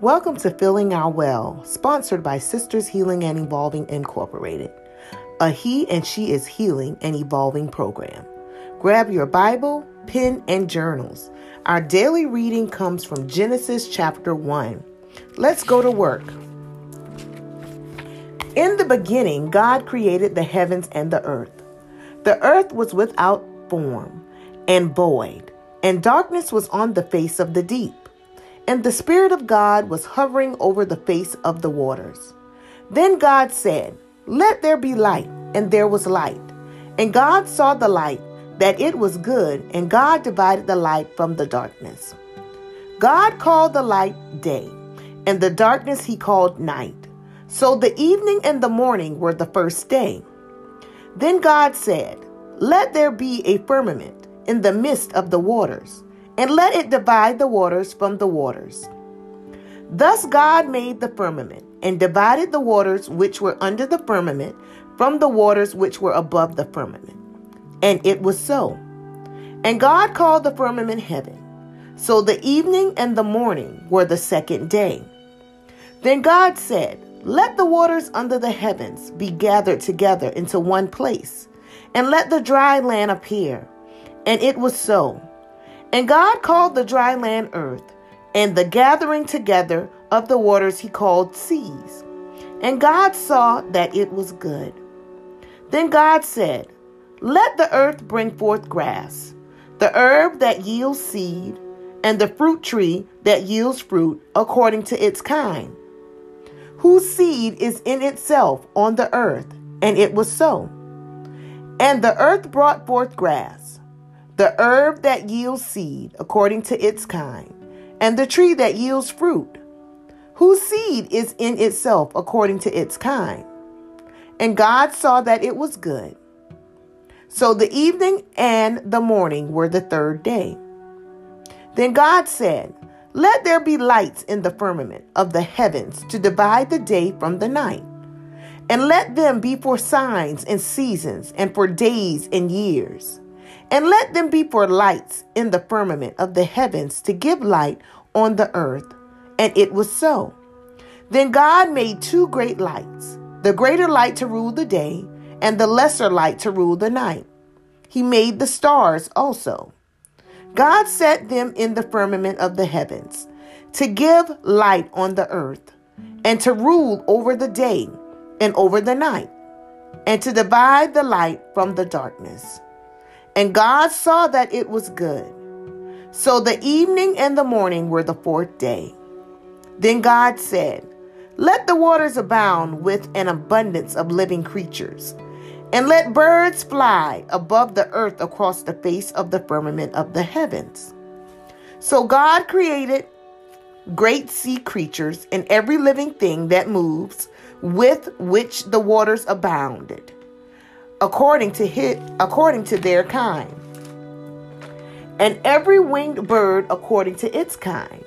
Welcome to Filling Our Well, sponsored by Sisters Healing and Evolving Incorporated, a He and She is Healing and Evolving program. Grab your Bible, pen, and journals. Our daily reading comes from Genesis chapter 1. Let's go to work. In the beginning, God created the heavens and the earth. The earth was without form and void, and darkness was on the face of the deep and the Spirit of God was hovering over the face of the waters. Then God said, Let there be light, and there was light. And God saw the light, that it was good, and God divided the light from the darkness. God called the light day, and the darkness he called night. So the evening and the morning were the first day. Then God said, Let there be a firmament in the midst of the waters and let it divide the waters from the waters. Thus God made the firmament, and divided the waters which were under the firmament from the waters which were above the firmament. And it was so. And God called the firmament heaven. So the evening and the morning were the second day. Then God said, Let the waters under the heavens be gathered together into one place, and let the dry land appear. And it was so. And God called the dry land earth, and the gathering together of the waters he called seas. And God saw that it was good. Then God said, Let the earth bring forth grass, the herb that yields seed, and the fruit tree that yields fruit according to its kind, whose seed is in itself on the earth. And it was so. And the earth brought forth grass the herb that yields seed according to its kind, and the tree that yields fruit, whose seed is in itself according to its kind. And God saw that it was good. So the evening and the morning were the third day. Then God said, Let there be lights in the firmament of the heavens to divide the day from the night, and let them be for signs and seasons, and for days and years and let them be for lights in the firmament of the heavens to give light on the earth. And it was so. Then God made two great lights the greater light to rule the day, and the lesser light to rule the night. He made the stars also. God set them in the firmament of the heavens to give light on the earth, and to rule over the day and over the night, and to divide the light from the darkness. And God saw that it was good. So the evening and the morning were the fourth day. Then God said, Let the waters abound with an abundance of living creatures, and let birds fly above the earth across the face of the firmament of the heavens. So God created great sea creatures and every living thing that moves, with which the waters abounded according to his, according to their kind, and every winged bird according to its kind.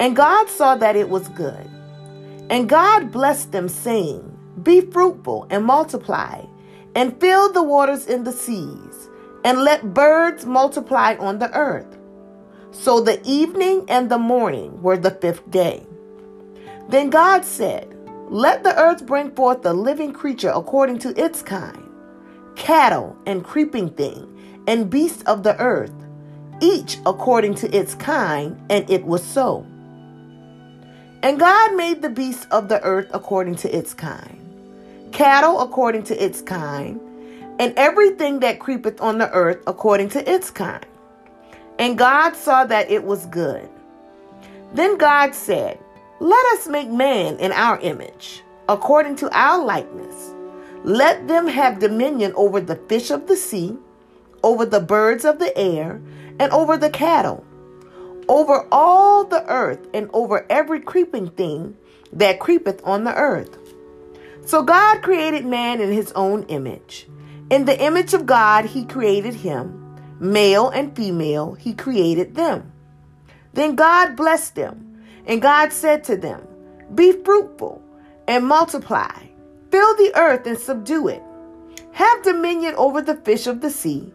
And God saw that it was good. And God blessed them, saying, Be fruitful and multiply, and fill the waters in the seas, and let birds multiply on the earth. So the evening and the morning were the fifth day. Then God said, Let the earth bring forth a living creature according to its kind cattle and creeping thing, and beasts of the earth, each according to its kind, and it was so. And God made the beasts of the earth according to its kind, cattle according to its kind, and everything that creepeth on the earth according to its kind. And God saw that it was good. Then God said, Let us make man in our image, according to our likeness let them have dominion over the fish of the sea, over the birds of the air, and over the cattle, over all the earth, and over every creeping thing that creepeth on the earth. So God created man in his own image. In the image of God, he created him. Male and female, he created them. Then God blessed them, and God said to them, Be fruitful and multiply Fill the earth and subdue it. Have dominion over the fish of the sea,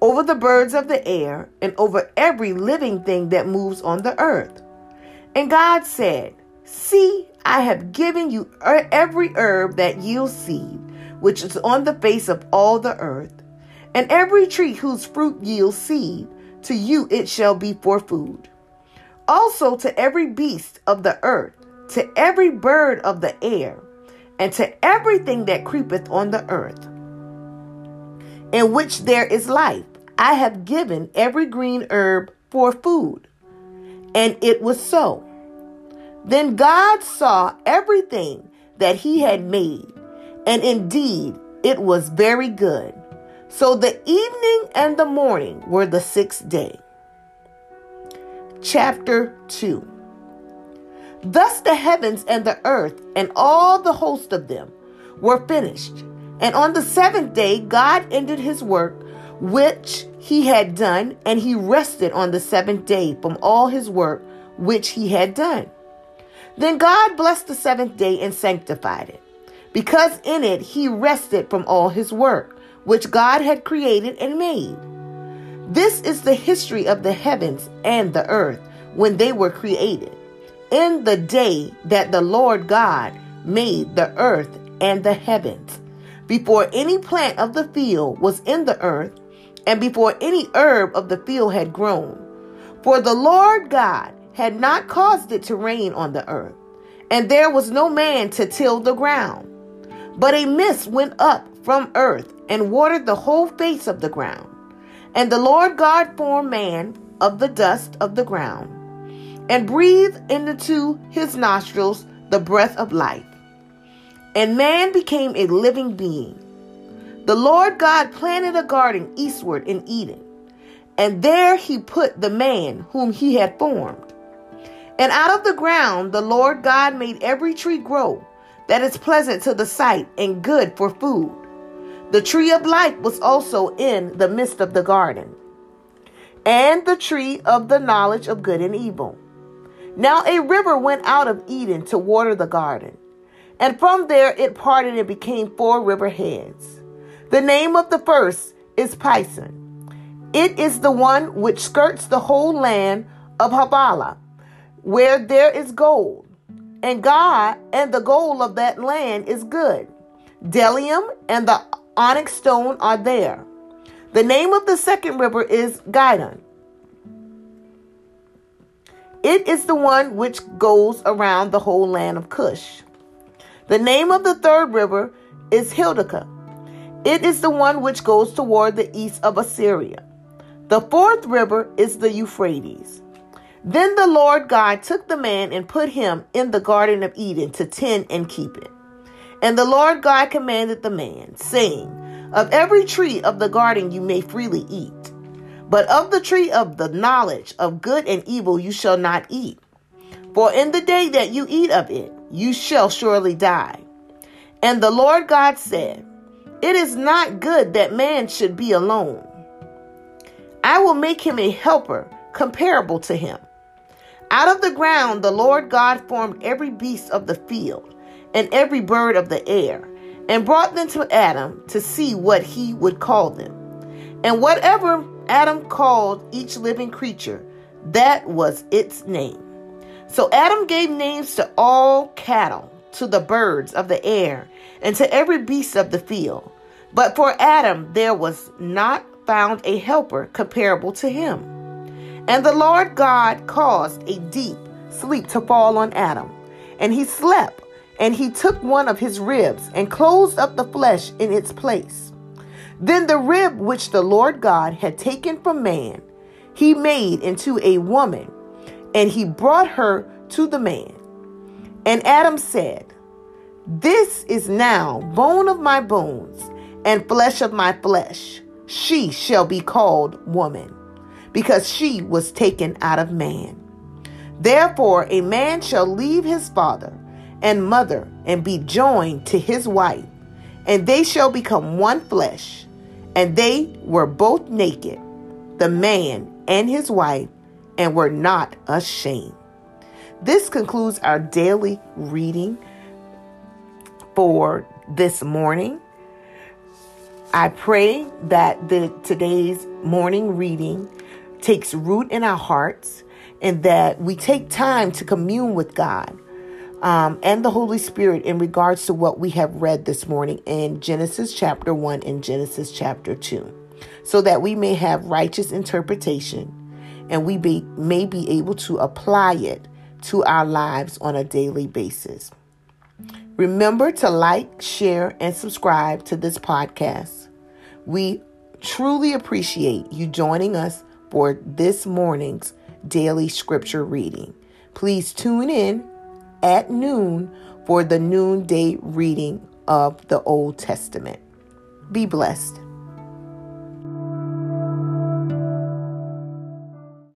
over the birds of the air, and over every living thing that moves on the earth. And God said, See, I have given you every herb that yields seed, which is on the face of all the earth, and every tree whose fruit yields seed, to you it shall be for food. Also to every beast of the earth, to every bird of the air, and to everything that creepeth on the earth, in which there is life, I have given every green herb for food. And it was so. Then God saw everything that he had made, and indeed it was very good. So the evening and the morning were the sixth day. Chapter 2 Thus the heavens and the earth and all the host of them were finished. And on the seventh day, God ended his work which he had done, and he rested on the seventh day from all his work which he had done. Then God blessed the seventh day and sanctified it, because in it he rested from all his work, which God had created and made. This is the history of the heavens and the earth when they were created, in the day that the Lord God made the earth and the heavens, before any plant of the field was in the earth, and before any herb of the field had grown. For the Lord God had not caused it to rain on the earth, and there was no man to till the ground. But a mist went up from earth and watered the whole face of the ground. And the Lord God formed man of the dust of the ground, and breathed into his nostrils the breath of life. And man became a living being. The Lord God planted a garden eastward in Eden, and there he put the man whom he had formed. And out of the ground the Lord God made every tree grow that is pleasant to the sight and good for food. The tree of life was also in the midst of the garden, and the tree of the knowledge of good and evil. Now a river went out of Eden to water the garden, and from there it parted and became four river heads. The name of the first is Pison. It is the one which skirts the whole land of Havilah where there is gold. And God and the gold of that land is good. Bdellium and the onyx stone are there. The name of the second river is Gihon. It is the one which goes around the whole land of Cush. The name of the third river is Hiddekel. It is the one which goes toward the east of Assyria. The fourth river is the Euphrates. Then the Lord God took the man and put him in the Garden of Eden to tend and keep it. And the Lord God commanded the man, saying, Of every tree of the garden you may freely eat, but of the tree of the knowledge of good and evil you shall not eat. For in the day that you eat of it, you shall surely die. And the Lord God said, It is not good that man should be alone. I will make him a helper comparable to him. Out of the ground the Lord God formed every beast of the field and every bird of the air, and brought them to Adam to see what he would call them. And whatever Adam called each living creature, that was its name. So Adam gave names to all cattle, to the birds of the air, and to every beast of the field. But for Adam there was not found a helper comparable to him. And the Lord God caused a deep sleep to fall on Adam. And he slept, and he took one of his ribs and closed up the flesh in its place. Then the rib which the Lord God had taken from man, he made into a woman, and he brought her to the man. And Adam said, This is now bone of my bones and flesh of my flesh. She shall be called woman because she was taken out of man. Therefore, a man shall leave his father and mother and be joined to his wife, and they shall become one flesh. And they were both naked, the man and his wife, and were not ashamed. This concludes our daily reading for this morning. I pray that the today's morning reading takes root in our hearts and that we take time to commune with God. Um, and the Holy Spirit in regards to what we have read this morning in Genesis chapter 1 and Genesis chapter 2, so that we may have righteous interpretation and we be, may be able to apply it to our lives on a daily basis. Remember to like, share, and subscribe to this podcast. We truly appreciate you joining us for this morning's daily scripture reading. Please tune in at noon for the noonday reading of the Old Testament. Be blessed.